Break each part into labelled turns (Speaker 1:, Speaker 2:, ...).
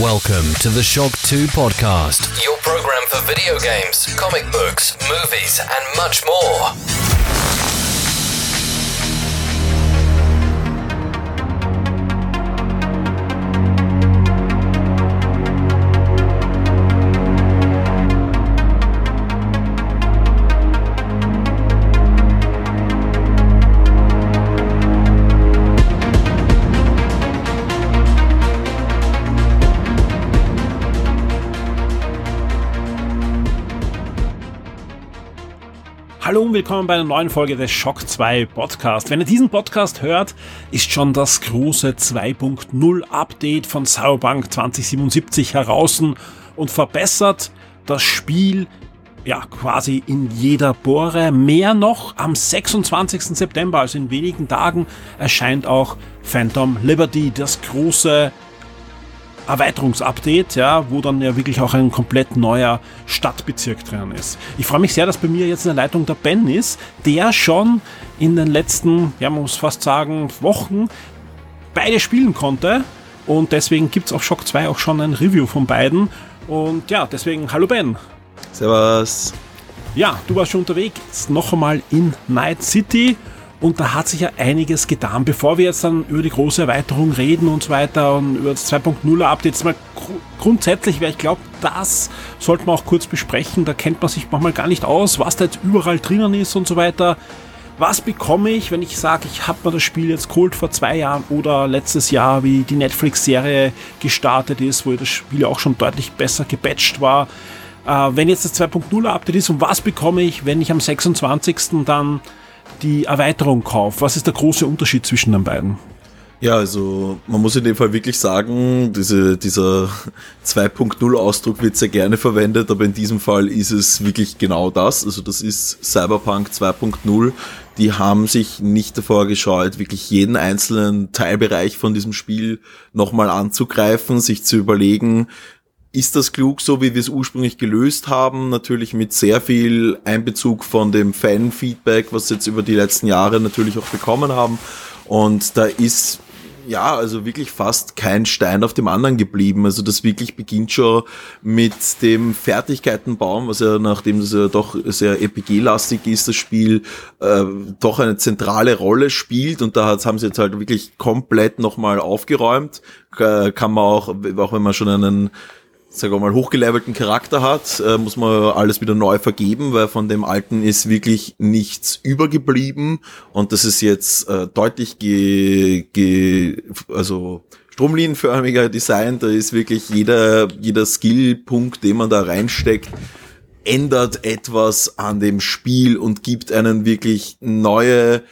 Speaker 1: Welcome to the Shock 2 podcast, your program for video games, comic books, movies, and much more.
Speaker 2: Hallo und willkommen bei einer neuen Folge des Shock 2 Podcast. Wenn ihr diesen Podcast hört, ist schon das große 2.0 Update von Cyberpunk 2077 heraus und verbessert das Spiel ja quasi in jeder Bohre. Mehr noch, am 26. September, also in wenigen Tagen, erscheint auch Phantom Liberty, das große Erweiterungsupdate, ja, wo dann ja wirklich auch ein komplett neuer Stadtbezirk drin ist. Ich freue mich sehr, dass bei mir jetzt in der Leitung der Ben ist, der schon in den letzten, ja, man muss fast sagen, Wochen beide spielen konnte. Und deswegen gibt es auf Shock 2 auch schon ein Review von beiden. Und ja, deswegen, hallo Ben.
Speaker 3: Servus.
Speaker 2: Ja, du warst schon unterwegs, noch einmal in Night City. Und da hat sich ja einiges getan. Bevor wir jetzt dann über die große Erweiterung reden und so weiter und über das 2.0 Update, mal gr grundsätzlich, weil ich glaube, das sollte man auch kurz besprechen. Da kennt man sich manchmal gar nicht aus, was da jetzt überall drinnen ist und so weiter. Was bekomme ich, wenn ich sage, ich habe mir das Spiel jetzt geholt vor zwei Jahren oder letztes Jahr, wie die Netflix-Serie gestartet ist, wo das Spiel auch schon deutlich besser gepatcht war. Äh, wenn jetzt das 2.0 Update ist und was bekomme ich, wenn ich am 26. dann die Erweiterung kaufe? Was ist der große Unterschied zwischen den beiden?
Speaker 3: Ja, also man muss in dem Fall wirklich sagen, diese, dieser 2.0 Ausdruck wird sehr gerne verwendet, aber in diesem Fall ist es wirklich genau das. Also das ist Cyberpunk 2.0. Die haben sich nicht davor gescheut, wirklich jeden einzelnen Teilbereich von diesem Spiel nochmal anzugreifen, sich zu überlegen, ist das klug, so wie wir es ursprünglich gelöst haben? Natürlich mit sehr viel Einbezug von dem Fan-Feedback, was jetzt über die letzten Jahre natürlich auch bekommen haben. Und da ist ja, also wirklich fast kein Stein auf dem anderen geblieben. Also das wirklich beginnt schon mit dem Fertigkeitenbaum, was ja, nachdem das ja doch sehr RPG-lastig ist, das Spiel äh, doch eine zentrale Rolle spielt und da haben sie jetzt halt wirklich komplett nochmal aufgeräumt. Äh, kann man auch, auch wenn man schon einen sagen wir mal, hochgelevelten Charakter hat, äh, muss man alles wieder neu vergeben, weil von dem alten ist wirklich nichts übergeblieben. Und das ist jetzt äh, deutlich ge, ge, also stromlinienförmiger Design, da ist wirklich jeder, jeder Skillpunkt, den man da reinsteckt, ändert etwas an dem Spiel und gibt einen wirklich neue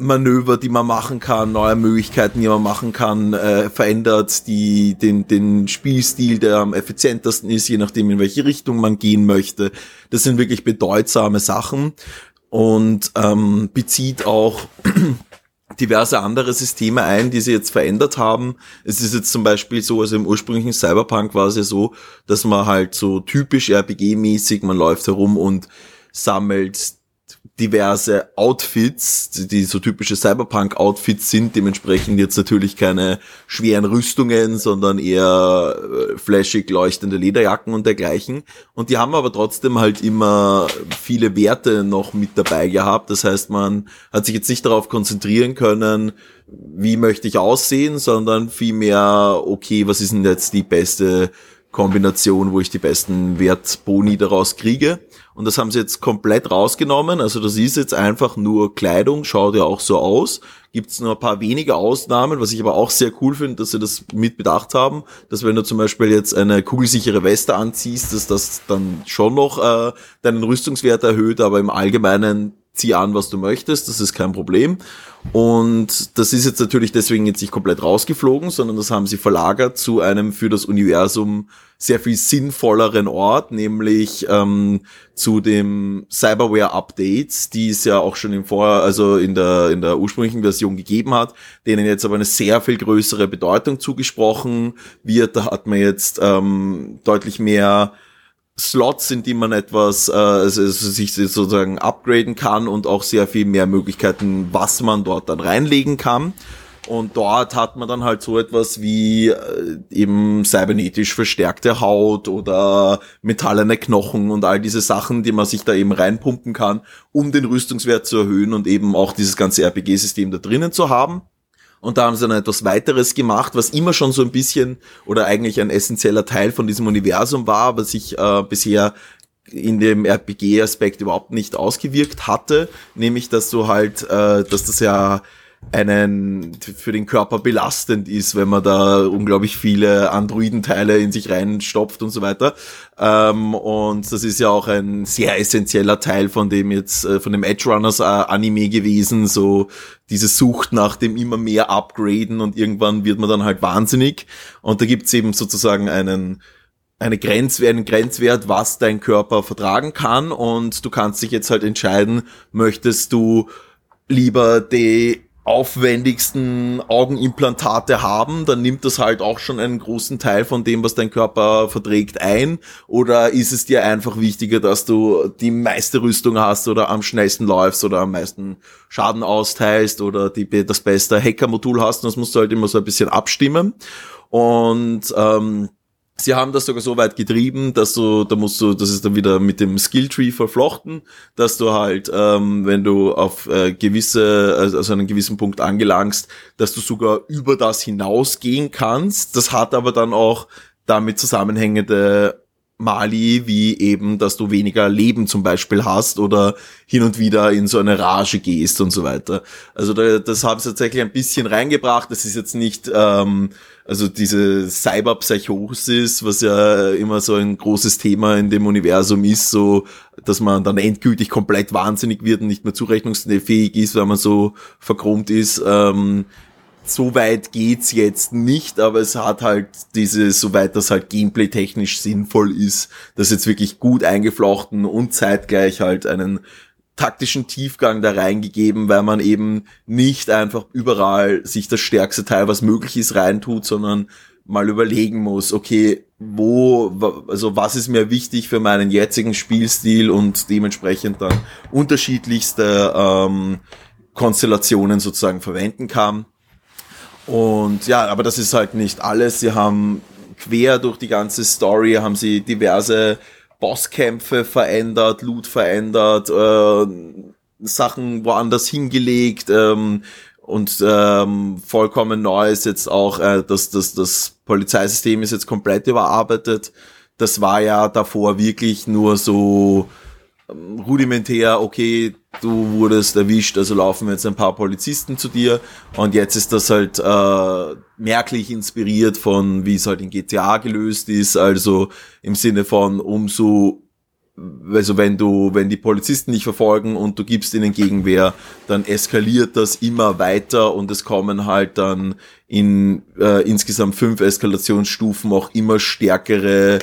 Speaker 3: Manöver, die man machen kann, neue Möglichkeiten, die man machen kann, äh, verändert die, den, den Spielstil, der am effizientesten ist, je nachdem, in welche Richtung man gehen möchte. Das sind wirklich bedeutsame Sachen und ähm, bezieht auch diverse andere Systeme ein, die sie jetzt verändert haben. Es ist jetzt zum Beispiel so, also im ursprünglichen Cyberpunk war es ja so, dass man halt so typisch RPG-mäßig, man läuft herum und sammelt diverse Outfits, die so typische Cyberpunk-Outfits sind, dementsprechend jetzt natürlich keine schweren Rüstungen, sondern eher äh, flashig leuchtende Lederjacken und dergleichen. Und die haben aber trotzdem halt immer viele Werte noch mit dabei gehabt. Das heißt, man hat sich jetzt nicht darauf konzentrieren können, wie möchte ich aussehen, sondern vielmehr, okay, was ist denn jetzt die beste Kombination, wo ich die besten Wertboni daraus kriege. Und das haben sie jetzt komplett rausgenommen. Also das ist jetzt einfach nur Kleidung, schaut ja auch so aus. Gibt es nur ein paar wenige Ausnahmen, was ich aber auch sehr cool finde, dass sie das mit bedacht haben, dass wenn du zum Beispiel jetzt eine kugelsichere Weste anziehst, dass das dann schon noch äh, deinen Rüstungswert erhöht, aber im Allgemeinen zieh an, was du möchtest, das ist kein Problem. Und das ist jetzt natürlich deswegen jetzt nicht komplett rausgeflogen, sondern das haben sie verlagert zu einem für das Universum sehr viel sinnvolleren Ort, nämlich ähm, zu dem Cyberware Updates, die es ja auch schon im Vor, also in der in der ursprünglichen Version gegeben hat, denen jetzt aber eine sehr viel größere Bedeutung zugesprochen wird. Da hat man jetzt ähm, deutlich mehr Slots, in die man etwas, äh, also, sich sozusagen upgraden kann und auch sehr viel mehr Möglichkeiten, was man dort dann reinlegen kann. Und dort hat man dann halt so etwas wie äh, eben cybernetisch verstärkte Haut oder metallene Knochen und all diese Sachen, die man sich da eben reinpumpen kann, um den Rüstungswert zu erhöhen und eben auch dieses ganze RPG-System da drinnen zu haben. Und da haben sie dann etwas weiteres gemacht, was immer schon so ein bisschen oder eigentlich ein essentieller Teil von diesem Universum war, was sich äh, bisher in dem RPG-Aspekt überhaupt nicht ausgewirkt hatte, nämlich dass du halt, äh, dass das ja einen für den Körper belastend ist, wenn man da unglaublich viele Androidenteile in sich reinstopft und so weiter. Ähm, und das ist ja auch ein sehr essentieller Teil von dem jetzt, äh, von dem Edge Runners äh, Anime gewesen, so diese Sucht nach dem immer mehr Upgraden und irgendwann wird man dann halt wahnsinnig. Und da gibt's eben sozusagen einen eine Grenz, einen Grenzwert, was dein Körper vertragen kann und du kannst dich jetzt halt entscheiden, möchtest du lieber die aufwendigsten Augenimplantate haben, dann nimmt das halt auch schon einen großen Teil von dem, was dein Körper verträgt, ein. Oder ist es dir einfach wichtiger, dass du die meiste Rüstung hast oder am schnellsten läufst oder am meisten Schaden austeilst oder die, das beste Hacker-Modul hast? Und das musst du halt immer so ein bisschen abstimmen. Und ähm, Sie haben das sogar so weit getrieben, dass du, da musst du, das ist dann wieder mit dem Skilltree verflochten, dass du halt, ähm, wenn du auf äh, gewisse, also einen gewissen Punkt angelangst, dass du sogar über das hinausgehen kannst. Das hat aber dann auch damit zusammenhängende Mali, wie eben, dass du weniger Leben zum Beispiel hast oder hin und wieder in so eine Rage gehst und so weiter. Also da, das haben sie tatsächlich ein bisschen reingebracht. Das ist jetzt nicht, ähm, also diese Cyberpsychosis, was ja immer so ein großes Thema in dem Universum ist, so, dass man dann endgültig komplett wahnsinnig wird und nicht mehr zurechnungsfähig ist, weil man so verchromt ist. Ähm, so weit geht's jetzt nicht, aber es hat halt diese, soweit das halt gameplay-technisch sinnvoll ist, das jetzt wirklich gut eingeflochten und zeitgleich halt einen taktischen Tiefgang da reingegeben, weil man eben nicht einfach überall sich das stärkste Teil, was möglich ist, reintut, sondern mal überlegen muss, okay, wo, also was ist mir wichtig für meinen jetzigen Spielstil und dementsprechend dann unterschiedlichste ähm, Konstellationen sozusagen verwenden kann. Und ja, aber das ist halt nicht alles. Sie haben quer durch die ganze Story haben sie diverse Bosskämpfe verändert, Loot verändert, äh, Sachen woanders hingelegt ähm, und ähm, vollkommen neu ist jetzt auch, äh, dass das, das Polizeisystem ist jetzt komplett überarbeitet. Das war ja davor wirklich nur so rudimentär, okay, du wurdest erwischt, also laufen jetzt ein paar Polizisten zu dir. Und jetzt ist das halt äh, merklich inspiriert von, wie es halt in GTA gelöst ist, also im Sinne von umso also wenn du, wenn die Polizisten dich verfolgen und du gibst ihnen Gegenwehr, dann eskaliert das immer weiter und es kommen halt dann in äh, insgesamt fünf Eskalationsstufen auch immer stärkere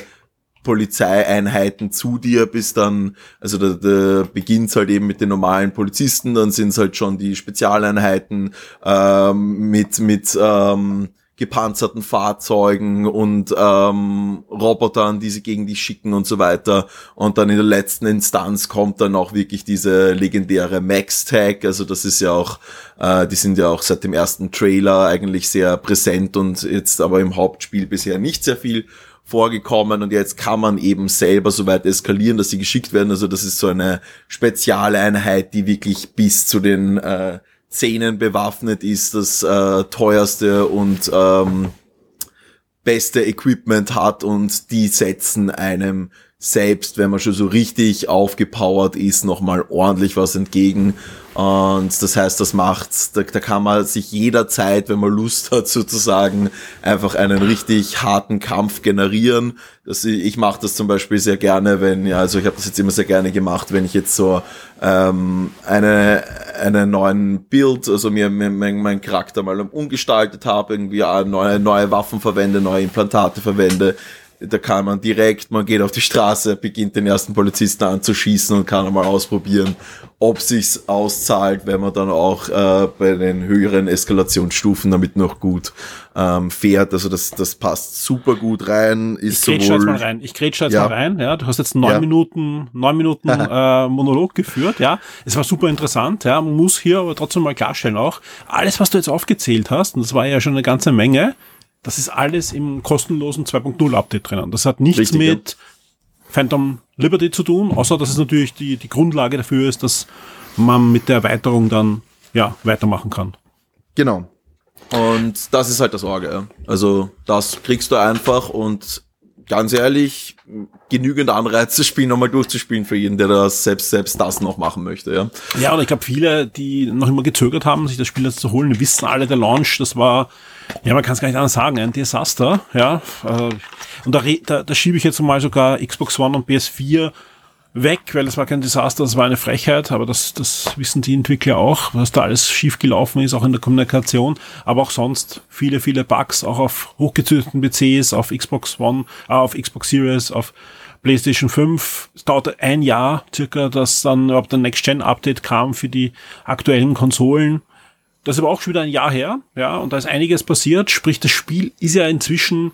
Speaker 3: Polizeieinheiten zu dir, bis dann, also da, da beginnt halt eben mit den normalen Polizisten, dann sind es halt schon die Spezialeinheiten ähm, mit, mit ähm, gepanzerten Fahrzeugen und ähm, Robotern, die sie gegen dich schicken und so weiter. Und dann in der letzten Instanz kommt dann auch wirklich diese legendäre Max-Tag. Also das ist ja auch, äh, die sind ja auch seit dem ersten Trailer eigentlich sehr präsent und jetzt aber im Hauptspiel bisher nicht sehr viel vorgekommen und jetzt kann man eben selber so weit eskalieren, dass sie geschickt werden. Also das ist so eine Spezialeinheit, die wirklich bis zu den äh, Zähnen bewaffnet ist, das äh, teuerste und ähm, beste Equipment hat und die setzen einem selbst, wenn man schon so richtig aufgepowert ist, nochmal ordentlich was entgegen. Und das heißt, das macht, da, da kann man sich jederzeit, wenn man Lust hat, sozusagen einfach einen richtig harten Kampf generieren. Das, ich mache das zum Beispiel sehr gerne, wenn, ja, also ich habe das jetzt immer sehr gerne gemacht, wenn ich jetzt so ähm, eine, einen neuen Bild, also mir, mir mein, mein Charakter mal umgestaltet habe, irgendwie neue, neue Waffen verwende, neue Implantate verwende, Da kann man direkt, man geht auf die Straße, beginnt den ersten Polizisten anzuschießen und kann einmal ausprobieren, ob sich's auszahlt, wenn man dann auch äh, bei den höheren Eskalationsstufen damit noch gut ähm, fährt. Also das, das passt super gut rein.
Speaker 2: Ist ich jetzt mal rein. Ich grätsche jetzt ja. mal rein. Ja, du hast jetzt neun ja. Minuten, neun Minuten äh, Monolog geführt. Ja, es war super interessant. Ja, man muss hier aber trotzdem mal klarstellen auch alles, was du jetzt aufgezählt hast, und das war ja schon eine ganze Menge das ist alles im kostenlosen 2.0 Update drinnen. Das hat nichts Richtig, mit ja. Phantom Liberty zu tun, außer dass es natürlich die, die Grundlage dafür ist, dass man mit der Erweiterung dann ja weitermachen kann.
Speaker 3: Genau. Und das ist halt das Orge. Also das kriegst du einfach und ganz ehrlich, genügend Anreize, das Spiel nochmal durchzuspielen für jeden, der das selbst, selbst das noch machen möchte, ja.
Speaker 2: Ja, und ich glaube, viele, die noch immer gezögert haben, sich das Spiel jetzt zu holen, wissen alle, der Launch, das war ja, man kann es gar nicht anders sagen, ein Desaster, ja. Äh, und da, da, da schiebe ich jetzt mal sogar Xbox One und PS4 weg, weil das war kein Desaster, das war eine Frechheit, aber das, das wissen die Entwickler auch, was da alles schief gelaufen ist, auch in der Kommunikation, aber auch sonst viele, viele Bugs, auch auf hochgezüchteten PCs, auf Xbox One, äh, auf Xbox Series, auf PlayStation 5. Es dauerte ein Jahr circa, dass dann überhaupt ein Next-Gen-Update kam für die aktuellen Konsolen. Das ist aber auch schon wieder ein Jahr her, ja, und da ist einiges passiert. Sprich, das Spiel ist ja inzwischen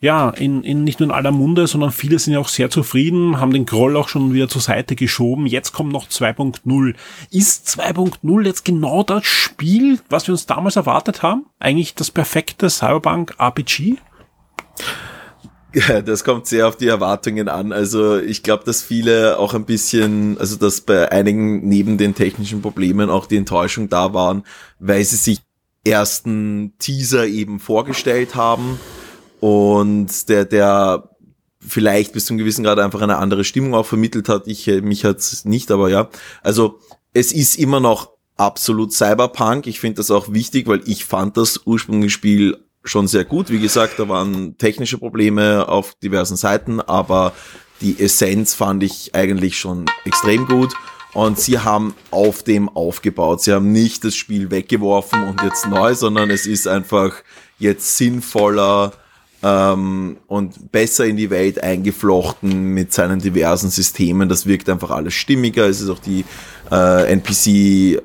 Speaker 2: ja, in, in nicht nur in aller Munde, sondern viele sind ja auch sehr zufrieden, haben den Groll auch schon wieder zur Seite geschoben. Jetzt kommt noch 2.0. Ist 2.0 jetzt genau das Spiel, was wir uns damals erwartet haben? Eigentlich das perfekte Cyberpunk RPG?
Speaker 3: Ja, das kommt sehr auf die Erwartungen an. Also ich glaube, dass viele auch ein bisschen, also dass bei einigen neben den technischen Problemen auch die Enttäuschung da waren, weil sie sich ersten Teaser eben vorgestellt haben und der, der vielleicht bis zum gewissen Grad einfach eine andere Stimmung auch vermittelt hat. Ich, mich hat's nicht, aber ja. Also es ist immer noch absolut Cyberpunk. Ich finde das auch wichtig, weil ich fand das ursprüngliche Spiel schon sehr gut. Wie gesagt, da waren technische Probleme auf diversen Seiten, aber die Essenz fand ich eigentlich schon extrem gut. Und sie haben auf dem aufgebaut. Sie haben nicht das Spiel weggeworfen und jetzt neu, sondern es ist einfach jetzt sinnvoller ähm, und besser in die Welt eingeflochten mit seinen diversen Systemen. Das wirkt einfach alles stimmiger. Es ist auch die äh, NPC-KI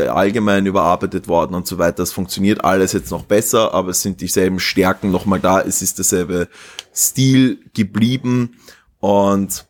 Speaker 3: ähm, allgemein überarbeitet worden und so weiter. Das funktioniert alles jetzt noch besser, aber es sind dieselben Stärken nochmal da. Es ist derselbe Stil geblieben und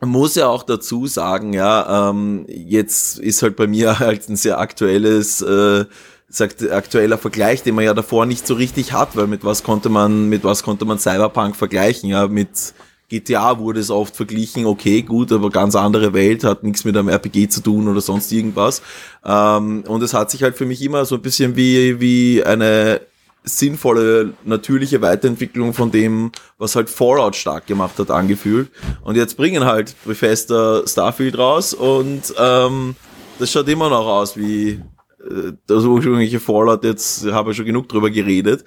Speaker 3: muss ja auch dazu sagen, ja, ähm, jetzt ist halt bei mir halt ein sehr aktuelles äh, sagt aktueller Vergleich, den man ja davor nicht so richtig hat, weil mit was konnte man, mit was konnte man Cyberpunk vergleichen, ja, mit GTA wurde es oft verglichen, okay, gut, aber ganz andere Welt, hat nichts mit einem RPG zu tun oder sonst irgendwas. Ähm, und es hat sich halt für mich immer so ein bisschen wie, wie eine sinnvolle, natürliche Weiterentwicklung von dem, was halt Fallout stark gemacht hat, angefühlt. Und jetzt bringen halt Bethesda Starfield raus und ähm, das schaut immer noch aus wie das ursprüngliche Fallout, jetzt habe ich schon genug drüber geredet.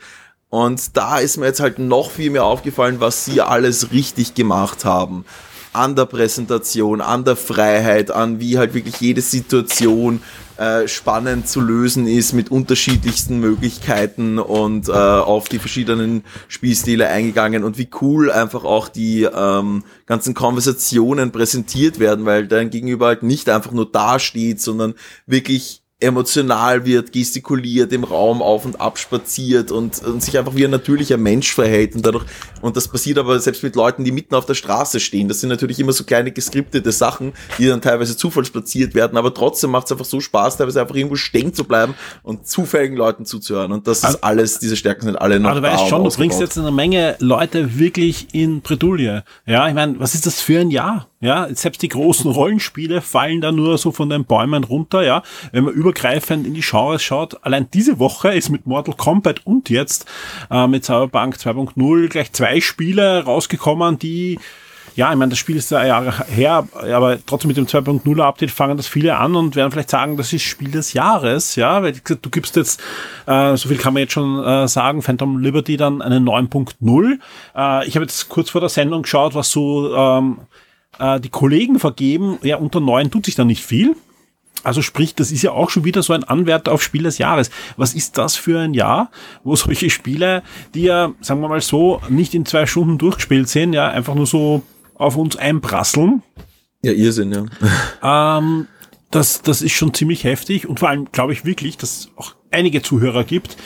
Speaker 3: Und da ist mir jetzt halt noch viel mehr aufgefallen, was sie alles richtig gemacht haben. An der Präsentation, an der Freiheit, an wie halt wirklich jede Situation äh, spannend zu lösen ist mit unterschiedlichsten Möglichkeiten und äh, auf die verschiedenen Spielstile eingegangen und wie cool einfach auch die ähm, ganzen Konversationen präsentiert werden, weil dein Gegenüber halt nicht einfach nur dasteht, sondern wirklich emotional wird, gestikuliert, im Raum auf und ab spaziert und, und sich einfach wie ein natürlicher Mensch verhält und dadurch, und das passiert aber selbst mit Leuten, die mitten auf der Straße stehen. Das sind natürlich immer so kleine geskriptete Sachen, die dann teilweise zufallsplatziert werden, aber trotzdem macht es einfach so Spaß, teilweise einfach irgendwo stehen zu bleiben und zufälligen Leuten zuzuhören. Und das also, ist alles, diese Stärken sind alle noch
Speaker 2: aber du weißt schon, du bringst jetzt eine Menge Leute wirklich in Bredouille. Ja, ich meine, was ist das für ein Jahr? Ja, selbst die großen Rollenspiele fallen da nur so von den Bäumen runter, ja. Wenn man übergreifend in die Genres schaut, allein diese Woche ist mit Mortal Kombat und jetzt äh, mit Cyberpunk 2.0 gleich zwei Spiele rausgekommen, die ja, ich meine, das Spiel ist ja Jahre her, aber trotzdem mit dem 2.0 Update fangen das viele an und werden vielleicht sagen, das ist Spiel des Jahres, ja, weil du gibst jetzt, äh, so viel kann man jetzt schon äh, sagen, Phantom Liberty dann eine 9.0. Äh, ich habe jetzt kurz vor der Sendung geschaut, was so ähm, äh, die Kollegen vergeben, ja, unter neun tut sich da nicht viel. Also sprich, das ist ja auch schon wieder so ein Anwärter auf Spiel des Jahres. Was ist das für ein Jahr, wo solche Spiele, die ja, sagen wir mal so, nicht in zwei Stunden durchgespielt sind, ja, einfach nur so auf uns einprasseln.
Speaker 3: Ja, Irrsinn,
Speaker 2: ja. Ähm, das, das ist schon ziemlich heftig und vor allem glaube ich wirklich, dass es auch einige Zuhörer gibt,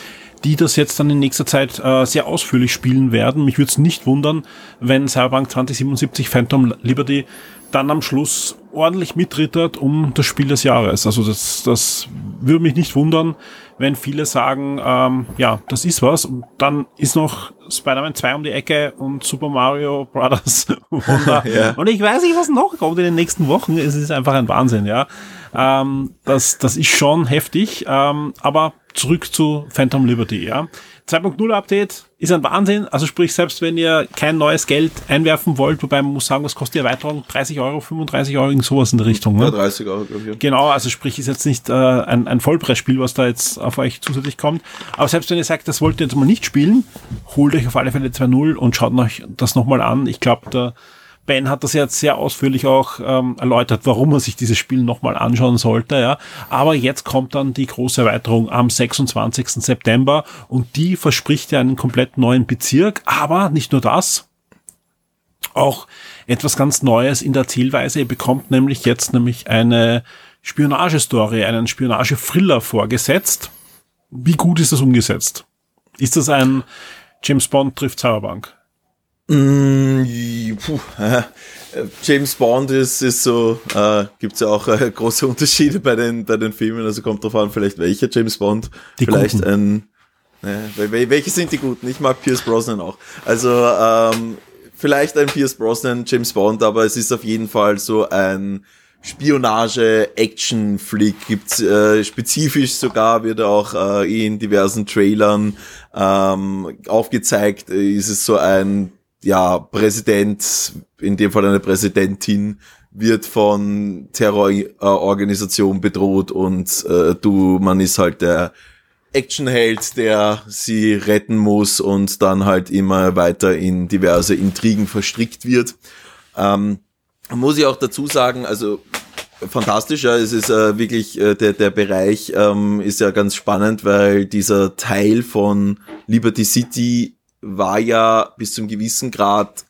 Speaker 2: die das jetzt dann in nächster Zeit äh, sehr ausführlich spielen werden. Mich würde es nicht wundern, wenn Cyberpunk 2077 Phantom Liberty dann am Schluss ordentlich mitrittert um das Spiel des Jahres. Also das, das würde mich nicht wundern, wenn viele sagen, ähm, ja, das ist was. Und dann ist noch Spider-Man 2 um die Ecke und Super Mario Brothers Wonder. ja. Und ich weiß nicht, was noch kommt in den nächsten Wochen. Es ist einfach ein Wahnsinn, ja. Ähm, das, das ist schon heftig. Ähm, aber zurück zu Phantom Liberty, ja. 2.0 Update ist ein Wahnsinn. Also sprich, selbst wenn ihr kein neues Geld einwerfen wollt, wobei man muss sagen, was kostet die Erweiterung? 30 Euro, 35 Euro, irgend sowas in der Richtung. Ne?
Speaker 3: Ja, 30 Euro, glaube ich.
Speaker 2: Genau, also sprich, ist jetzt nicht äh, ein, ein Vollpreisspiel, was da jetzt auf euch zusätzlich kommt. Aber selbst wenn ihr sagt, das wollt ihr jetzt mal nicht spielen, holt euch auf alle Fälle 2.0 und schaut euch das nochmal an. Ich glaube, da Ben hat das jetzt sehr ausführlich auch ähm, erläutert, warum man sich dieses Spiel nochmal anschauen sollte. Ja. Aber jetzt kommt dann die große Erweiterung am 26. September und die verspricht ja einen komplett neuen Bezirk. Aber nicht nur das, auch etwas ganz Neues in der Zielweise. Ihr bekommt nämlich jetzt nämlich eine Spionagestory, einen Spionage-Thriller vorgesetzt. Wie gut ist das umgesetzt? Ist das ein James Bond trifft Cyberbank?
Speaker 3: Mm, puh, äh, James Bond ist, ist so, äh, gibt es ja auch äh, große Unterschiede bei den, bei den Filmen, also kommt drauf an, vielleicht welcher James Bond, die vielleicht guten. ein, äh, welche sind die guten? Ich mag Pierce Brosnan auch. Also ähm, vielleicht ein Pierce Brosnan James Bond, aber es ist auf jeden Fall so ein Spionage-Action-Flick gibt's äh, spezifisch sogar, wird auch äh, in diversen Trailern ähm, aufgezeigt, ist es so ein ja, Präsident, in dem Fall eine Präsidentin, wird von Terrororganisationen bedroht und äh, du, man ist halt der Actionheld, der sie retten muss und dann halt immer weiter in diverse Intrigen verstrickt wird. Ähm, muss ich auch dazu sagen, also fantastisch, ja, es ist äh, wirklich, äh, der, der Bereich ähm, ist ja ganz spannend, weil dieser Teil von Liberty City war ja bis zum gewissen Grad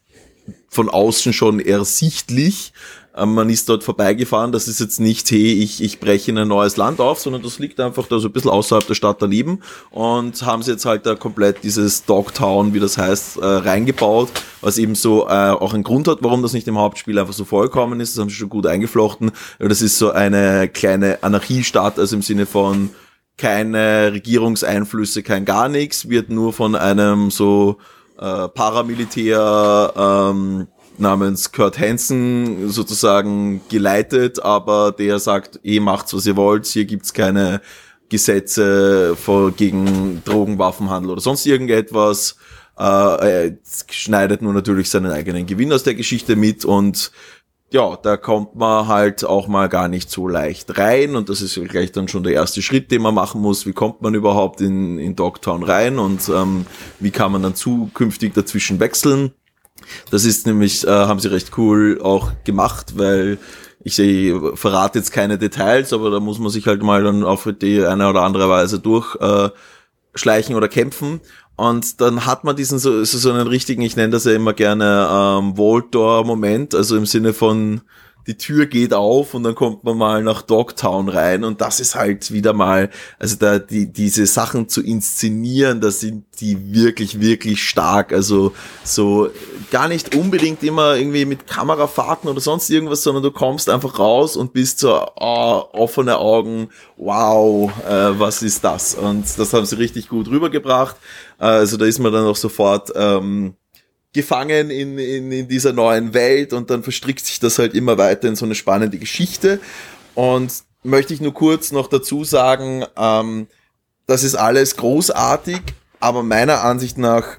Speaker 3: von außen schon ersichtlich. Ähm, man ist dort vorbeigefahren, das ist jetzt nicht, hey, ich, ich breche in ein neues Land auf, sondern das liegt einfach da so ein bisschen außerhalb der Stadt daneben und haben sie jetzt halt da komplett dieses Dogtown, wie das heißt, äh, reingebaut, was eben so äh, auch einen Grund hat, warum das nicht im Hauptspiel einfach so vollkommen ist, das haben sie schon gut eingeflochten. Das ist so eine kleine Anarchiestadt, also im Sinne von keine Regierungseinflüsse, kein gar nichts, wird nur von einem so äh, Paramilitär ähm, namens Kurt Hansen sozusagen geleitet, aber der sagt, eh macht's, was ihr wollt, hier gibt's keine Gesetze vor, gegen Drogen, Waffenhandel oder sonst irgendetwas. Äh, er schneidet nur natürlich seinen eigenen Gewinn aus der Geschichte mit und ja, da kommt man halt auch mal gar nicht so leicht rein und das ist gleich dann schon der erste Schritt, den man machen muss. Wie kommt man überhaupt in, in Dogtown rein und ähm, wie kann man dann zukünftig dazwischen wechseln? Das ist nämlich, äh, haben sie recht cool auch gemacht, weil ich sehe, verrate jetzt keine Details, aber da muss man sich halt mal dann auf die eine oder andere Weise durchschleichen äh, oder kämpfen. Und dann hat man diesen so, so einen richtigen, ich nenne das ja immer gerne ähm, Voltor-Moment, also im Sinne von die Tür geht auf und dann kommt man mal nach Dogtown rein und das ist halt wieder mal, also da die diese Sachen zu inszenieren, da sind die wirklich wirklich stark, also so gar nicht unbedingt immer irgendwie mit Kamerafahrten oder sonst irgendwas, sondern du kommst einfach raus und bist so oh, offene Augen, wow, äh, was ist das? Und das haben sie richtig gut rübergebracht. Also da ist man dann auch sofort ähm, gefangen in, in, in dieser neuen Welt und dann verstrickt sich das halt immer weiter in so eine spannende Geschichte. Und möchte ich nur kurz noch dazu sagen, ähm, das ist alles großartig, aber meiner Ansicht nach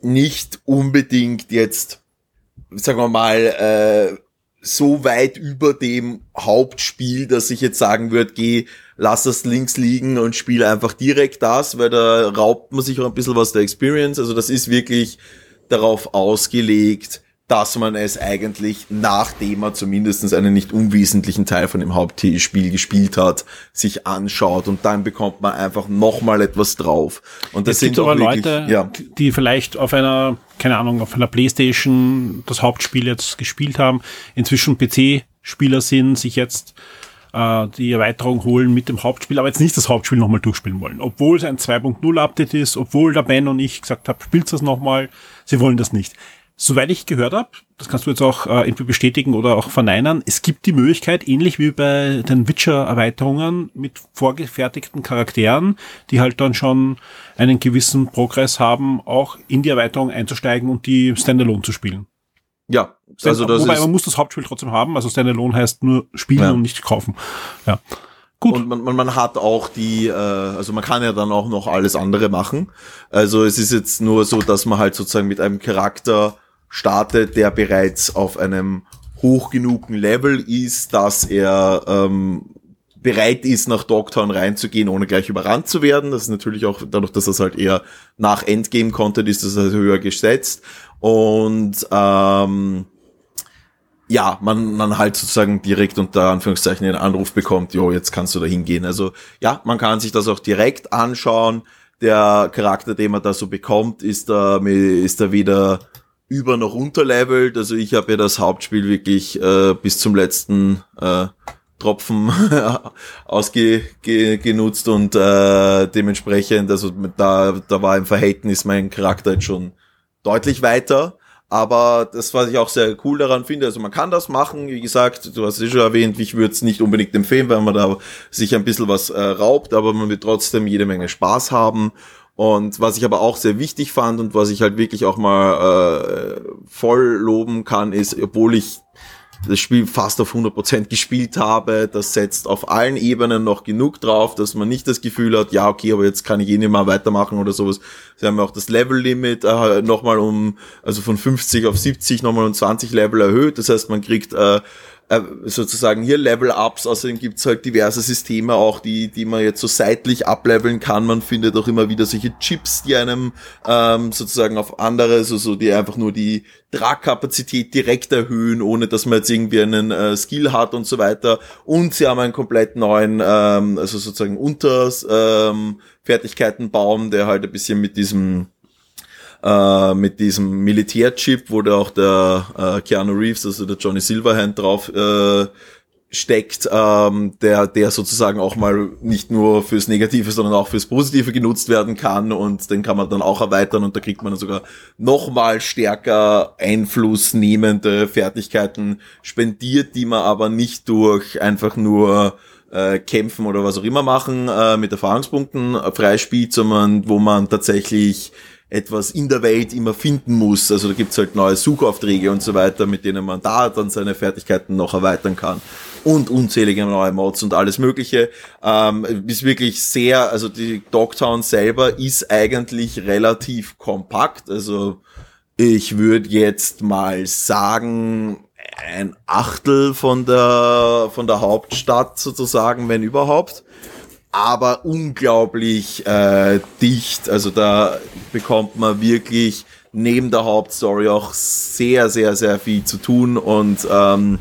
Speaker 3: nicht unbedingt jetzt, sagen wir mal, äh, so weit über dem Hauptspiel, dass ich jetzt sagen würde, geh, lass das links liegen und spiele einfach direkt das, weil da raubt man sich auch ein bisschen was der Experience. Also das ist wirklich darauf ausgelegt, dass man es eigentlich, nachdem man zumindest einen nicht unwesentlichen Teil von dem Hauptspiel gespielt hat, sich anschaut und dann bekommt man einfach nochmal etwas drauf. Und das
Speaker 2: es
Speaker 3: sind
Speaker 2: gibt aber
Speaker 3: wirklich,
Speaker 2: Leute,
Speaker 3: ja,
Speaker 2: die vielleicht auf einer, keine Ahnung, auf einer Playstation das Hauptspiel jetzt gespielt haben, inzwischen PC-Spieler sind, sich jetzt äh, die Erweiterung holen mit dem Hauptspiel, aber jetzt nicht das Hauptspiel nochmal durchspielen wollen. Obwohl es ein 2.0 Update ist, obwohl der Ben und ich gesagt haben, spielt das nochmal, sie wollen das nicht. Soweit ich gehört habe, das kannst du jetzt auch äh, entweder bestätigen oder auch verneinern, es gibt die Möglichkeit, ähnlich wie bei den Witcher-Erweiterungen, mit vorgefertigten Charakteren, die halt dann schon einen gewissen Progress haben, auch in die Erweiterung einzusteigen und die Standalone zu spielen.
Speaker 3: Ja, also das
Speaker 2: Wobei
Speaker 3: ist,
Speaker 2: man muss das Hauptspiel trotzdem haben, also Standalone heißt nur spielen
Speaker 3: Ja.
Speaker 2: und nicht kaufen. Ja. Gut.
Speaker 3: Und man, man, man hat auch die, äh, also man kann ja dann auch noch alles andere machen. Also es ist jetzt nur so, dass man halt sozusagen mit einem Charakter startet, der bereits auf einem hoch genugen Level ist, dass er ähm, bereit ist, nach Dogtown reinzugehen, ohne gleich überrannt zu werden. Das ist natürlich auch dadurch, dass das halt eher nach Endgame-Content ist, das halt höher gesetzt. Und ähm, ja, man, man halt sozusagen direkt unter Anführungszeichen den Anruf bekommt, jo, jetzt kannst du da hingehen. Also ja, man kann sich das auch direkt anschauen. Der Charakter, den man da so bekommt, ist da, ist da weder über noch unterlevelt. Also ich habe ja das Hauptspiel wirklich äh, bis zum letzten äh, Tropfen ausgenutzt und äh, dementsprechend, also da, da war im Verhältnis mein Charakter jetzt schon deutlich weiter. Aber das, was ich auch sehr cool daran finde, also man kann das machen, wie gesagt, du hast es schon erwähnt, ich würde es nicht unbedingt empfehlen, weil man da sich ein bisschen was äh, raubt, aber man wird trotzdem jede Menge Spaß haben. Und was ich aber auch sehr wichtig fand und was ich halt wirklich auch mal äh, voll loben kann, ist, obwohl ich das Spiel fast auf 100% gespielt habe. Das setzt auf allen Ebenen noch genug drauf, dass man nicht das Gefühl hat, ja, okay, aber jetzt kann ich eh nicht mehr weitermachen oder sowas. Sie haben ja auch das Level-Limit äh, nochmal um, also von 50 auf 70 nochmal um 20 Level erhöht. Das heißt, man kriegt äh, äh, sozusagen hier Level-Ups, außerdem gibt's halt diverse Systeme auch, die, die man jetzt so seitlich ableveln kann. Man findet auch immer wieder solche Chips, die einem ähm, sozusagen auf andere, so, so die einfach nur die Tragkapazität direkt erhöhen, ohne dass man jetzt irgendwie einen äh, Skill hat und so weiter. Und sie haben einen komplett neuen, ähm, also sozusagen Unters ähm, Fertigkeitenbaum, der halt ein bisschen mit diesem äh, mit diesem Militärchip, wo da auch der äh, Keanu Reeves, also der Johnny Silverhand drauf äh, steckt, ähm, der, der sozusagen auch mal nicht nur fürs Negative, sondern auch fürs Positive genutzt werden kann und den kann man dann auch erweitern und da kriegt man dann sogar nochmal stärker einflussnehmende Fertigkeiten spendiert, die man aber nicht durch einfach nur äh, kämpfen oder was auch immer machen äh, mit Erfahrungspunkten äh, freispielt, sondern wo man tatsächlich etwas in der Welt immer finden muss. Also da gibt's halt neue Suchaufträge und so weiter, mit denen man da dann seine Fertigkeiten noch erweitern kann. Und unzählige neue Mods und alles Mögliche. Ähm, ist wirklich sehr, also die Dogtown selber ist eigentlich relativ kompakt. Also ich würde jetzt mal sagen, ein Achtel von der, von der Hauptstadt sozusagen, wenn überhaupt aber unglaublich äh, dicht. Also da bekommt man wirklich neben der Hauptstory auch sehr, sehr, sehr viel zu tun und ähm,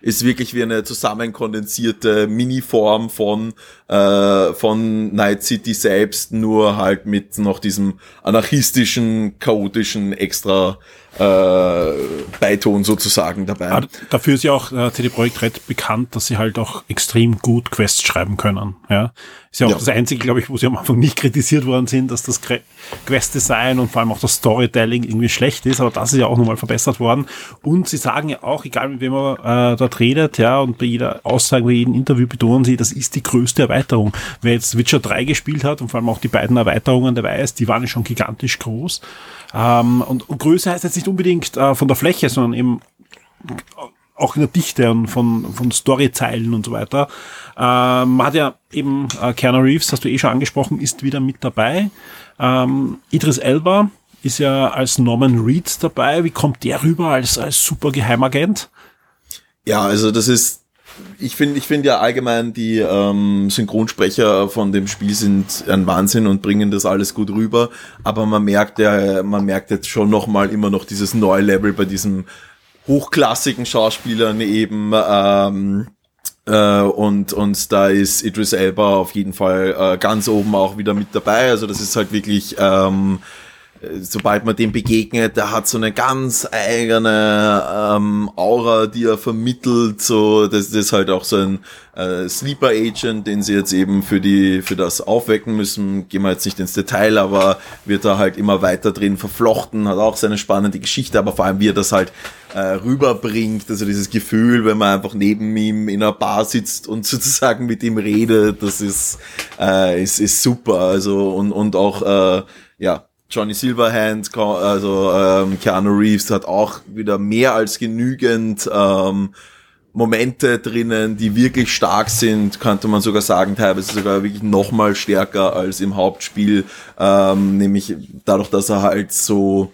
Speaker 3: ist wirklich wie eine zusammenkondensierte Miniform von äh, von Night City selbst, nur halt mit noch diesem anarchistischen, chaotischen extra äh, Beiton sozusagen dabei.
Speaker 2: Aber dafür ist ja auch äh, CD Projekt Red bekannt, dass sie halt auch extrem gut Quests schreiben können. Ja, ist ja auch
Speaker 3: Ja.
Speaker 2: das einzige, glaube ich, wo sie am Anfang nicht kritisiert worden sind, dass das Quest-Design und vor allem auch das Storytelling irgendwie schlecht ist. Aber das ist ja auch nochmal verbessert worden. Und sie sagen ja auch, egal mit wem man äh, dort redet, ja, und bei jeder Aussage, bei jedem Interview betonen sie, das ist die größte Erweiterung. Wer jetzt Witcher 3 gespielt hat und vor allem auch die beiden Erweiterungen, der weiß, die waren ja schon gigantisch groß. Ähm, und, und Größe heißt jetzt nicht unbedingt äh, von der Fläche, sondern eben auch in der Dichte und von, von Storyzeilen und so weiter. Ähm, man hat ja eben äh, Keanu Reeves, hast du eh schon angesprochen, ist wieder mit dabei. Ähm, Idris Elba ist ja als Norman Reed dabei. Wie kommt der rüber als, als super Geheimagent?
Speaker 3: Ja, also das ist ich finde ich finde ja allgemein die ähm, Synchronsprecher von dem Spiel sind ein Wahnsinn und bringen das alles gut rüber, aber man merkt ja, man merkt jetzt schon noch mal immer noch dieses neue Level bei diesem hochklassigen Schauspielern eben ähm, äh, und und da ist Idris Elba auf jeden Fall äh, ganz oben auch wieder mit dabei, also das ist halt wirklich ähm, sobald man dem begegnet, der hat so eine ganz eigene ähm, Aura, die er vermittelt. So, das, das ist halt auch so ein äh, Sleeper Agent, den sie jetzt eben für die für das aufwecken müssen. Gehen wir jetzt nicht ins Detail, aber wird da halt immer weiter drin verflochten, hat auch seine spannende Geschichte, aber vor allem wie er das halt äh, rüberbringt, also dieses Gefühl, wenn man einfach neben ihm in einer Bar sitzt und sozusagen mit ihm redet, das ist äh, ist, ist super. Also und und auch äh, ja Johnny Silverhand, also ähm, Keanu Reeves hat auch wieder mehr als genügend ähm, Momente drinnen, die wirklich stark sind, könnte man sogar sagen, teilweise sogar wirklich nochmal stärker als im Hauptspiel, ähm, nämlich dadurch, dass er halt so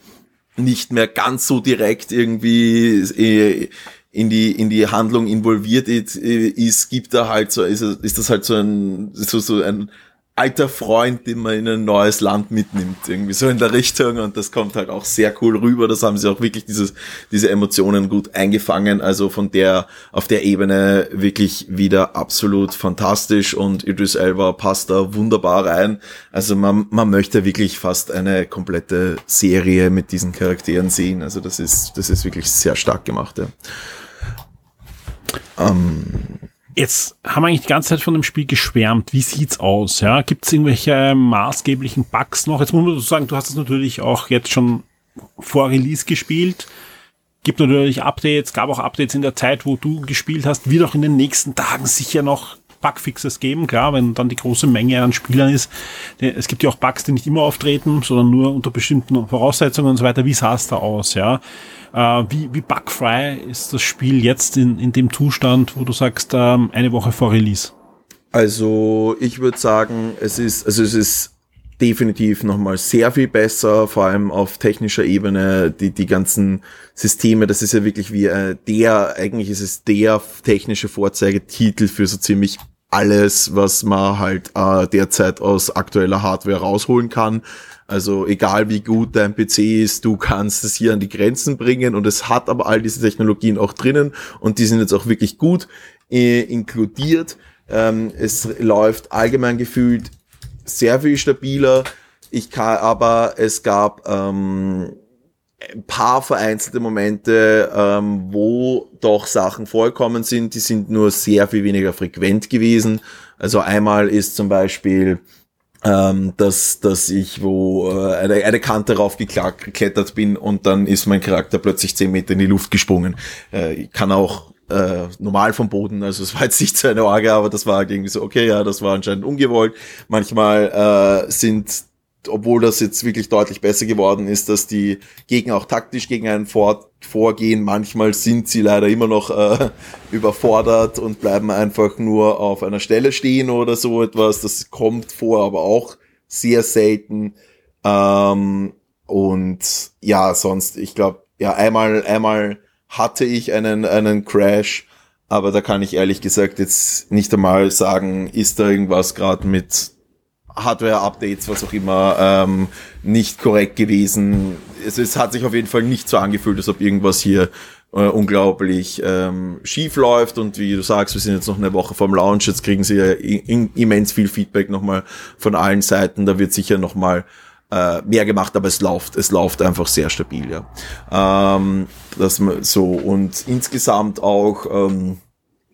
Speaker 3: nicht mehr ganz so direkt irgendwie äh, in die in die Handlung involviert ist, gibt er halt so ist, ist das halt so ein so so ein alter Freund, den man in ein neues Land mitnimmt, irgendwie so in der Richtung. Und das kommt halt auch sehr cool rüber, das haben sie auch wirklich dieses, diese Emotionen gut eingefangen, also von der, auf der Ebene wirklich wieder absolut fantastisch. Und Idris Elba passt da wunderbar rein, also man, man möchte wirklich fast eine komplette Serie mit diesen Charakteren sehen, also das ist, das ist wirklich sehr stark gemacht, ja.
Speaker 2: Ähm, Jetzt haben wir eigentlich die ganze Zeit von dem Spiel geschwärmt. Wie sieht's aus? Ja, gibt es irgendwelche maßgeblichen Bugs noch? Jetzt muss man sagen, du hast es natürlich auch jetzt schon vor Release gespielt. Gibt natürlich Updates, gab auch Updates in der Zeit, wo du gespielt hast. Wird auch in den nächsten Tagen sicher noch Bugfixes geben, klar, wenn dann die große Menge an Spielern ist. Es gibt ja auch Bugs, die nicht immer auftreten, sondern nur unter bestimmten Voraussetzungen und so weiter. Wie sah es da aus, ja? Äh, wie, wie bugfrei ist das Spiel jetzt in, in dem Zustand, wo du sagst, ähm, eine Woche vor Release?
Speaker 3: Also ich würde sagen, es ist, also es ist definitiv nochmal sehr viel besser, vor allem auf technischer Ebene, die, die ganzen Systeme, das ist ja wirklich wie äh, der, eigentlich ist es der technische Vorzeigetitel für so ziemlich alles, was man halt äh, derzeit aus aktueller Hardware rausholen kann. Also egal wie gut dein PC ist, du kannst es hier an die Grenzen bringen und es hat aber all diese Technologien auch drinnen und die sind jetzt auch wirklich gut äh, inkludiert. Ähm, es läuft allgemein gefühlt sehr viel stabiler. Ich kann, aber es gab ähm, ein paar vereinzelte Momente, ähm, wo doch Sachen vorgekommen sind, die sind nur sehr viel weniger frequent gewesen. Also einmal ist zum Beispiel ähm, dass, dass ich wo äh, eine, eine Kante raufgeklettert bin und dann ist mein Charakter plötzlich zehn Meter in die Luft gesprungen. Äh, ich kann auch äh, normal vom Boden, also es war jetzt nicht so eine Orge, aber das war irgendwie so, okay, ja, das war anscheinend ungewollt. Manchmal äh, sind obwohl das jetzt wirklich deutlich besser geworden ist, dass die Gegner auch taktisch gegen einen vor, vorgehen. Manchmal sind sie leider immer noch äh, überfordert und bleiben einfach nur auf einer Stelle stehen oder so etwas. Das kommt vor, aber auch sehr selten. Ähm, und ja, sonst, ich glaube, ja, einmal, einmal hatte ich einen, einen Crash, aber da kann ich ehrlich gesagt jetzt nicht einmal sagen, ist da irgendwas gerade mit Hardware-Updates, was auch immer, ähm, nicht korrekt gewesen. Es, es hat sich auf jeden Fall nicht so angefühlt, als ob irgendwas hier äh, unglaublich ähm, schief läuft und wie du sagst, wir sind jetzt noch eine Woche vom Launch, jetzt kriegen sie ja in, immens viel Feedback nochmal von allen Seiten, da wird sicher nochmal äh, mehr gemacht, aber es läuft, es läuft einfach sehr stabil, ja. Ähm, das so und insgesamt auch ähm,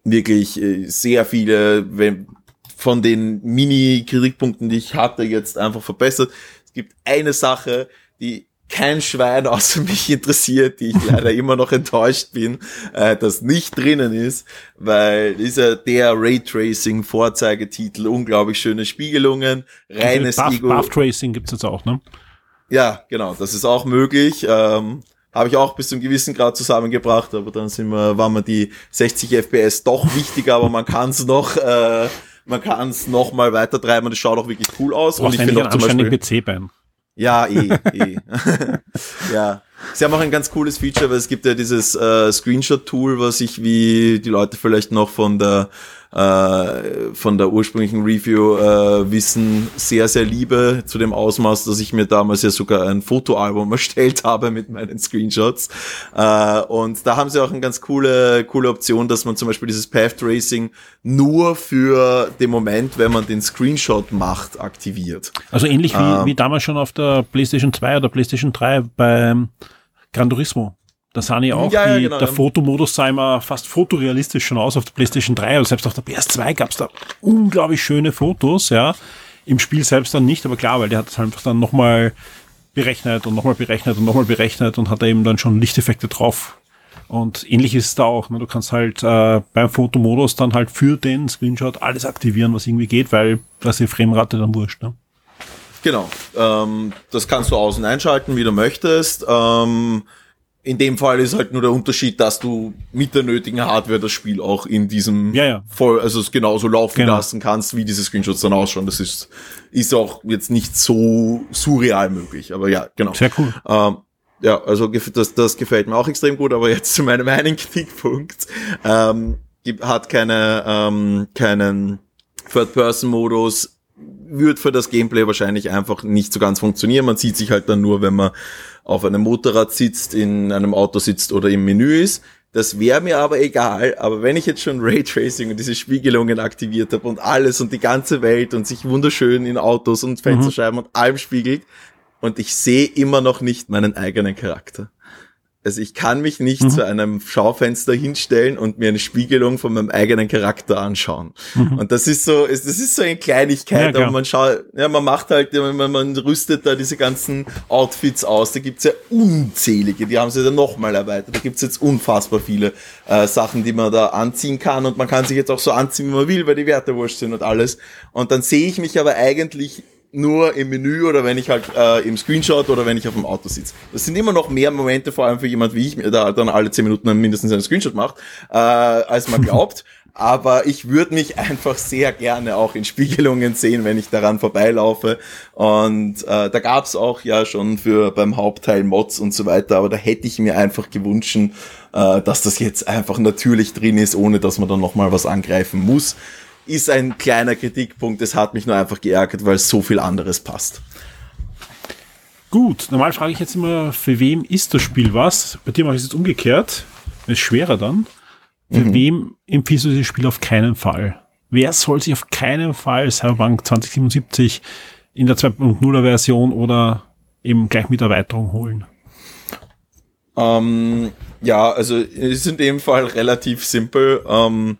Speaker 3: wirklich äh, sehr viele, wenn von den Mini-Kritikpunkten, die ich hatte, jetzt einfach verbessert. Es gibt eine Sache, die kein Schwein außer mich interessiert, die ich leider immer noch enttäuscht bin, äh, das nicht drinnen ist, weil dieser der Raytracing Vorzeigetitel unglaublich schöne Spiegelungen, reines
Speaker 2: Buff, Ego. Buff Tracing gibt's jetzt auch, ne?
Speaker 3: Ja, genau, das ist auch möglich. Ähm, habe ich auch bis zum gewissen Grad zusammengebracht, aber dann sind wir, waren wir die 60 FPS doch wichtiger, aber man kann es noch äh, man kann es noch mal weiter treiben und es schaut auch wirklich cool aus.
Speaker 2: und ich finde auch zum Beispiel PC beim.
Speaker 3: Ja, eh, eh. ja. Sie haben auch ein ganz cooles Feature, weil es gibt ja dieses äh, Screenshot-Tool, was ich, wie die Leute vielleicht noch von der äh, von der ursprünglichen Review äh, wissen, sehr, sehr liebe, zu dem Ausmaß, dass ich mir damals ja sogar ein Fotoalbum erstellt habe mit meinen Screenshots. Äh, und da haben sie auch eine ganz coole, coole Option, dass man zum Beispiel dieses Path Tracing nur für den Moment, wenn man den Screenshot macht, aktiviert.
Speaker 2: Also ähnlich wie, ähm, wie damals schon auf der PlayStation 2 oder PlayStation 3 beim Gran Turismo. Da sahen ja auch, ja, ja, die, genau, der ja. Fotomodus sah immer fast fotorealistisch schon aus auf der PlayStation 3. Also selbst auf der PS2 gab es da unglaublich schöne Fotos, ja. Im Spiel selbst dann nicht, aber klar, weil der hat es einfach dann nochmal berechnet und nochmal berechnet und nochmal berechnet und hat da eben dann schon Lichteffekte drauf. Und ähnlich ist es da auch. Ne? Du kannst halt äh, beim Fotomodus dann halt für den Screenshot alles aktivieren, was irgendwie geht, weil das die Framerate dann wurscht. Ne?
Speaker 3: Genau. Ähm, das kannst du außen einschalten, wie du möchtest. Ähm, in dem Fall ist halt nur der Unterschied, dass du mit der nötigen Hardware das Spiel auch in diesem
Speaker 2: ja, ja.
Speaker 3: voll, also es genauso laufen genau. lassen kannst, wie diese Screenshots dann ausschauen. Das ist, ist auch jetzt nicht so surreal möglich. Aber ja, genau.
Speaker 2: Sehr cool.
Speaker 3: Ähm, ja, also das, das gefällt mir auch extrem gut, aber jetzt zu meinem einen Kritikpunkt. Ähm, hat keine, ähm, keinen Third-Person-Modus, wird für das Gameplay wahrscheinlich einfach nicht so ganz funktionieren. Man sieht sich halt dann nur, wenn man auf einem Motorrad sitzt, in einem Auto sitzt oder im Menü ist. Das wäre mir aber egal, aber wenn ich jetzt schon Raytracing und diese Spiegelungen aktiviert habe und alles und die ganze Welt und sich wunderschön in Autos und Fensterscheiben mhm. und allem spiegelt und ich sehe immer noch nicht meinen eigenen Charakter. Also ich kann mich nicht mhm. zu einem Schaufenster hinstellen und mir eine Spiegelung von meinem eigenen Charakter anschauen. Mhm. Und das ist so, das ist so eine Kleinigkeit, ja, aber man schaut, ja, man macht halt, man, man rüstet da diese ganzen Outfits aus. Da gibt's ja unzählige, die haben sie dann nochmal erweitert. Da gibt's jetzt unfassbar viele äh, Sachen, die man da anziehen kann und man kann sich jetzt auch so anziehen, wie man will, weil die Werte wurscht sind und alles. Und dann sehe ich mich aber eigentlich nur im Menü oder wenn ich halt äh, im Screenshot oder wenn ich auf dem Auto sitze. Das sind immer noch mehr Momente, vor allem für jemand wie ich, der dann alle zehn Minuten mindestens einen Screenshot macht, äh, als man glaubt. Aber ich würde mich einfach sehr gerne auch in Spiegelungen sehen, wenn ich daran vorbeilaufe. Und äh, da gab's auch ja schon für beim Hauptteil Mods und so weiter, aber da hätte ich mir einfach gewünscht, äh, dass das jetzt einfach natürlich drin ist, ohne dass man dann nochmal was angreifen muss ist ein kleiner Kritikpunkt. Es hat mich nur einfach geärgert, weil so viel anderes passt.
Speaker 2: Gut, normal frage ich jetzt immer, für wem ist das Spiel was? Bei dir mache ich es jetzt umgekehrt. Das ist schwerer dann. Für mhm. wem empfiehlst du dieses Spiel auf keinen Fall? Wer soll sich auf keinen Fall Cyberpunk 2077 in der 2.0er Version oder eben gleich mit Erweiterung holen?
Speaker 3: Ähm, ja, also es ist in dem Fall relativ simpel. Ähm,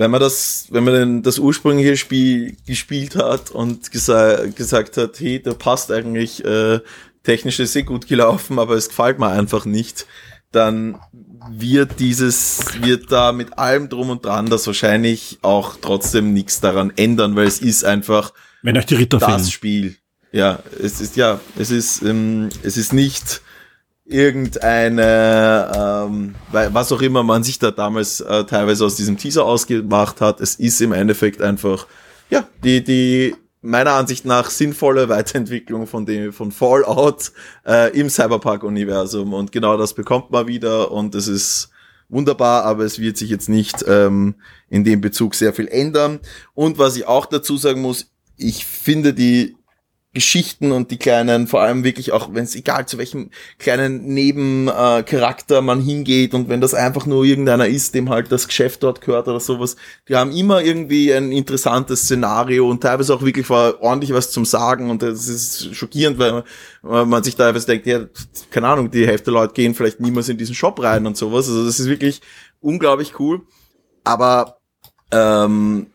Speaker 3: wenn man das, wenn man denn das ursprüngliche Spiel gespielt hat und gesa gesagt hat, hey, da passt eigentlich, äh, technisch ist eh gut gelaufen, aber es gefällt mir einfach nicht, dann wird dieses, wird da mit allem drum und dran das wahrscheinlich auch trotzdem nichts daran ändern, weil es ist einfach
Speaker 2: wenn euch die Ritter
Speaker 3: das
Speaker 2: fehlen.
Speaker 3: Spiel. Ja, es ist ja, es ist, ähm, es ist nicht irgendeine, ähm, was auch immer man sich da damals äh, teilweise aus diesem Teaser ausgemacht hat. Es ist im Endeffekt einfach, ja, die, die meiner Ansicht nach sinnvolle Weiterentwicklung von dem, von Fallout äh, im Cyberpunk-Universum. Und genau das bekommt man wieder und es ist wunderbar, aber es wird sich jetzt nicht ähm, in dem Bezug sehr viel ändern. Und was ich auch dazu sagen muss, ich finde die Geschichten und die kleinen, vor allem wirklich auch, wenn es egal zu welchem kleinen Nebencharakter man hingeht und wenn das einfach nur irgendeiner ist, dem halt das Geschäft dort gehört oder sowas, die haben immer irgendwie ein interessantes Szenario und teilweise auch wirklich ordentlich was zum Sagen und das ist schockierend, weil man sich teilweise denkt, ja, keine Ahnung, die Hälfte der Leute gehen vielleicht niemals in diesen Shop rein und sowas, also das ist wirklich unglaublich cool, aber ähm,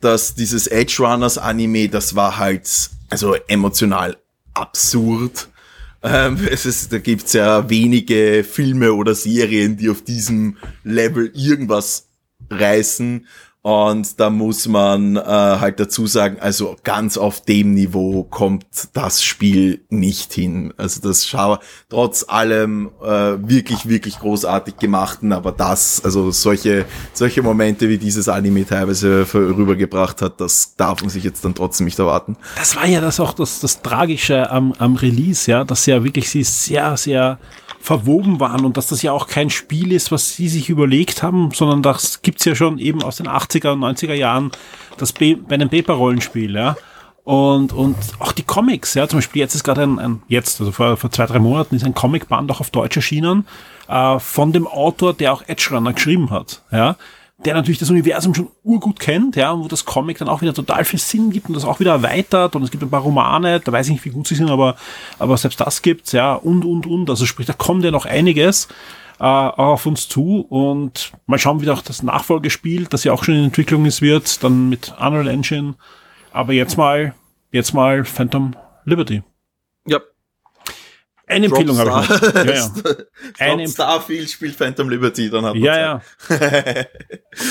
Speaker 3: dass dieses Edge Runners Anime, das war halt also emotional absurd. Ähm, es ist, da gibt's ja wenige Filme oder Serien, die auf diesem Level irgendwas reißen. Und da muss man äh, halt dazu sagen, also ganz auf dem Niveau kommt das Spiel nicht hin. Also das schau trotz allem äh, wirklich, wirklich großartig gemachten, aber das, also solche, solche Momente wie dieses Anime teilweise rübergebracht hat, das darf man sich jetzt dann trotzdem nicht erwarten.
Speaker 2: Das war ja das auch das, das Tragische am, am Release, ja, dass ja wirklich sie sehr, sehr verwoben waren und dass das ja auch kein Spiel ist, was sie sich überlegt haben, sondern das gibt's ja schon eben aus den 80er und 90er Jahren, das Be bei einem Paper-Rollenspiel, ja. Und, und auch die Comics, ja, zum Beispiel jetzt ist gerade ein, ein, jetzt, also vor, vor zwei, drei Monaten ist ein Comicband auch auf Deutsch erschienen, äh, von dem Autor, der auch Edge Runner geschrieben hat, ja der natürlich das Universum schon urgut kennt, ja, wo das Comic dann auch wieder total viel Sinn gibt und das auch wieder erweitert und es gibt ein paar Romane, da weiß ich nicht, wie gut sie sind, aber, aber selbst das gibt's, ja, und, und, und, also sprich, da kommt ja noch einiges äh, auf uns zu und mal schauen, wie auch das Nachfolgespiel, das ja auch schon in Entwicklung ist, wird, dann mit Unreal Engine, aber jetzt mal, jetzt mal Phantom Liberty. Eine Empfehlung habe ich noch. Ja,
Speaker 3: ja. Eine Starfield spielt Phantom Liberty, dann hat man
Speaker 2: Ja, Zeit. ja.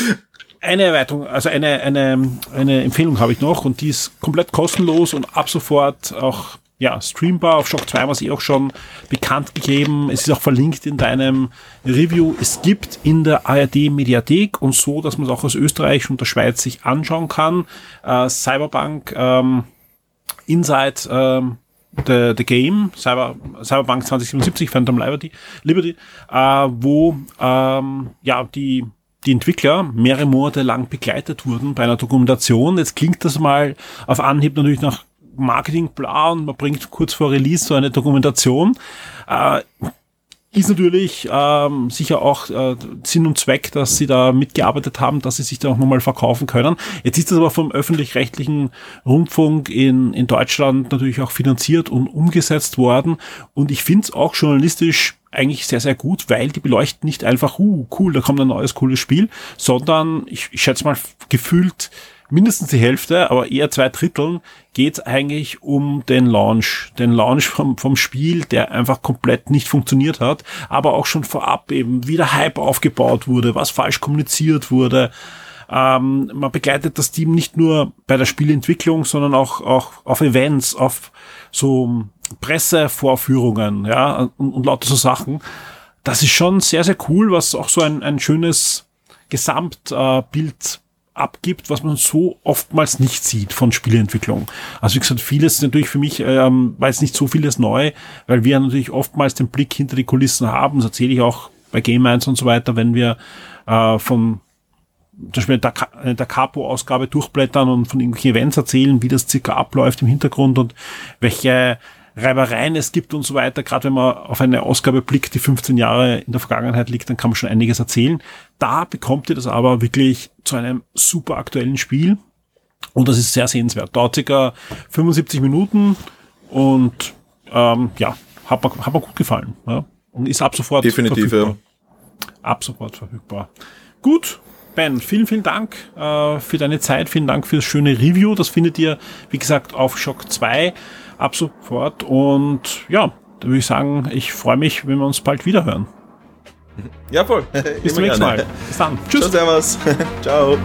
Speaker 2: eine Erweiterung, also eine, eine, eine Empfehlung habe ich noch und die ist komplett kostenlos und ab sofort auch ja, streambar auf Shock 2 haben wir es eh auch schon bekannt gegeben. Es ist auch verlinkt in deinem Review. Es gibt in der ARD Mediathek und so, dass man es auch aus Österreich und der Schweiz sich anschauen kann. Äh, Cyberbank ähm, Inside ähm, The, the Game, Cyber, Cyberpunk 2077, Phantom Liberty, Liberty äh, wo ähm, ja die die Entwickler mehrere Monate lang begleitet wurden bei einer Dokumentation. Jetzt klingt das mal auf Anhieb natürlich nach Marketing bla und man bringt kurz vor Release so eine Dokumentation. Äh, ist natürlich ähm, sicher auch äh, Sinn und Zweck, dass sie da mitgearbeitet haben, dass sie sich da auch nochmal verkaufen können. Jetzt ist das aber vom öffentlich-rechtlichen Rundfunk in, in Deutschland natürlich auch finanziert und umgesetzt worden. Und ich finde es auch journalistisch eigentlich sehr, sehr gut, weil die beleuchten nicht einfach, uh, cool, da kommt ein neues cooles Spiel, sondern ich, ich schätze mal gefühlt mindestens die Hälfte, aber eher zwei Dritteln geht es eigentlich um den Launch. Den Launch vom, vom Spiel, der einfach komplett nicht funktioniert hat, aber auch schon vorab eben, wie der Hype aufgebaut wurde, was falsch kommuniziert wurde. Ähm, man begleitet das Team nicht nur bei der Spielentwicklung, sondern auch, auch auf Events, auf so Pressevorführungen, ja, und, und lauter so Sachen. Das ist schon sehr, sehr cool, was auch so ein, ein schönes Gesamtbild abgibt, was man so oftmals nicht sieht von Spieleentwicklung. Also wie gesagt, vieles ist natürlich für mich, ähm, weil es nicht so vieles neu, weil wir natürlich oftmals den Blick hinter die Kulissen haben. Das erzähle ich auch bei Game 1 und so weiter, wenn wir äh, von zum Beispiel der, der Capo-Ausgabe durchblättern und von irgendwelchen Events erzählen, wie das circa abläuft im Hintergrund und welche Reibereien es gibt und so weiter. Gerade wenn man auf eine Ausgabe blickt, die 15 Jahre in der Vergangenheit liegt, dann kann man schon einiges erzählen. Da bekommt ihr das aber wirklich zu einem super aktuellen Spiel. Und das ist sehr sehenswert. Dauert circa 75 Minuten und ähm, ja, hat mir, hat mir gut gefallen. Ja. Und ist ab sofort
Speaker 3: Definitiv, verfügbar.
Speaker 2: Ja. Ab sofort verfügbar. Gut, Ben, vielen, vielen Dank äh, für deine Zeit, vielen Dank fürs schöne Review. Das findet ihr, wie gesagt, auf Shock 2 ab sofort. Und ja, da würde ich sagen, ich freue mich, wenn wir uns bald wieder hören.
Speaker 3: Ja, voll.
Speaker 2: Bis zum nächsten Mal. Bis dann.
Speaker 3: Tschüss. Ciao, servus. Ciao.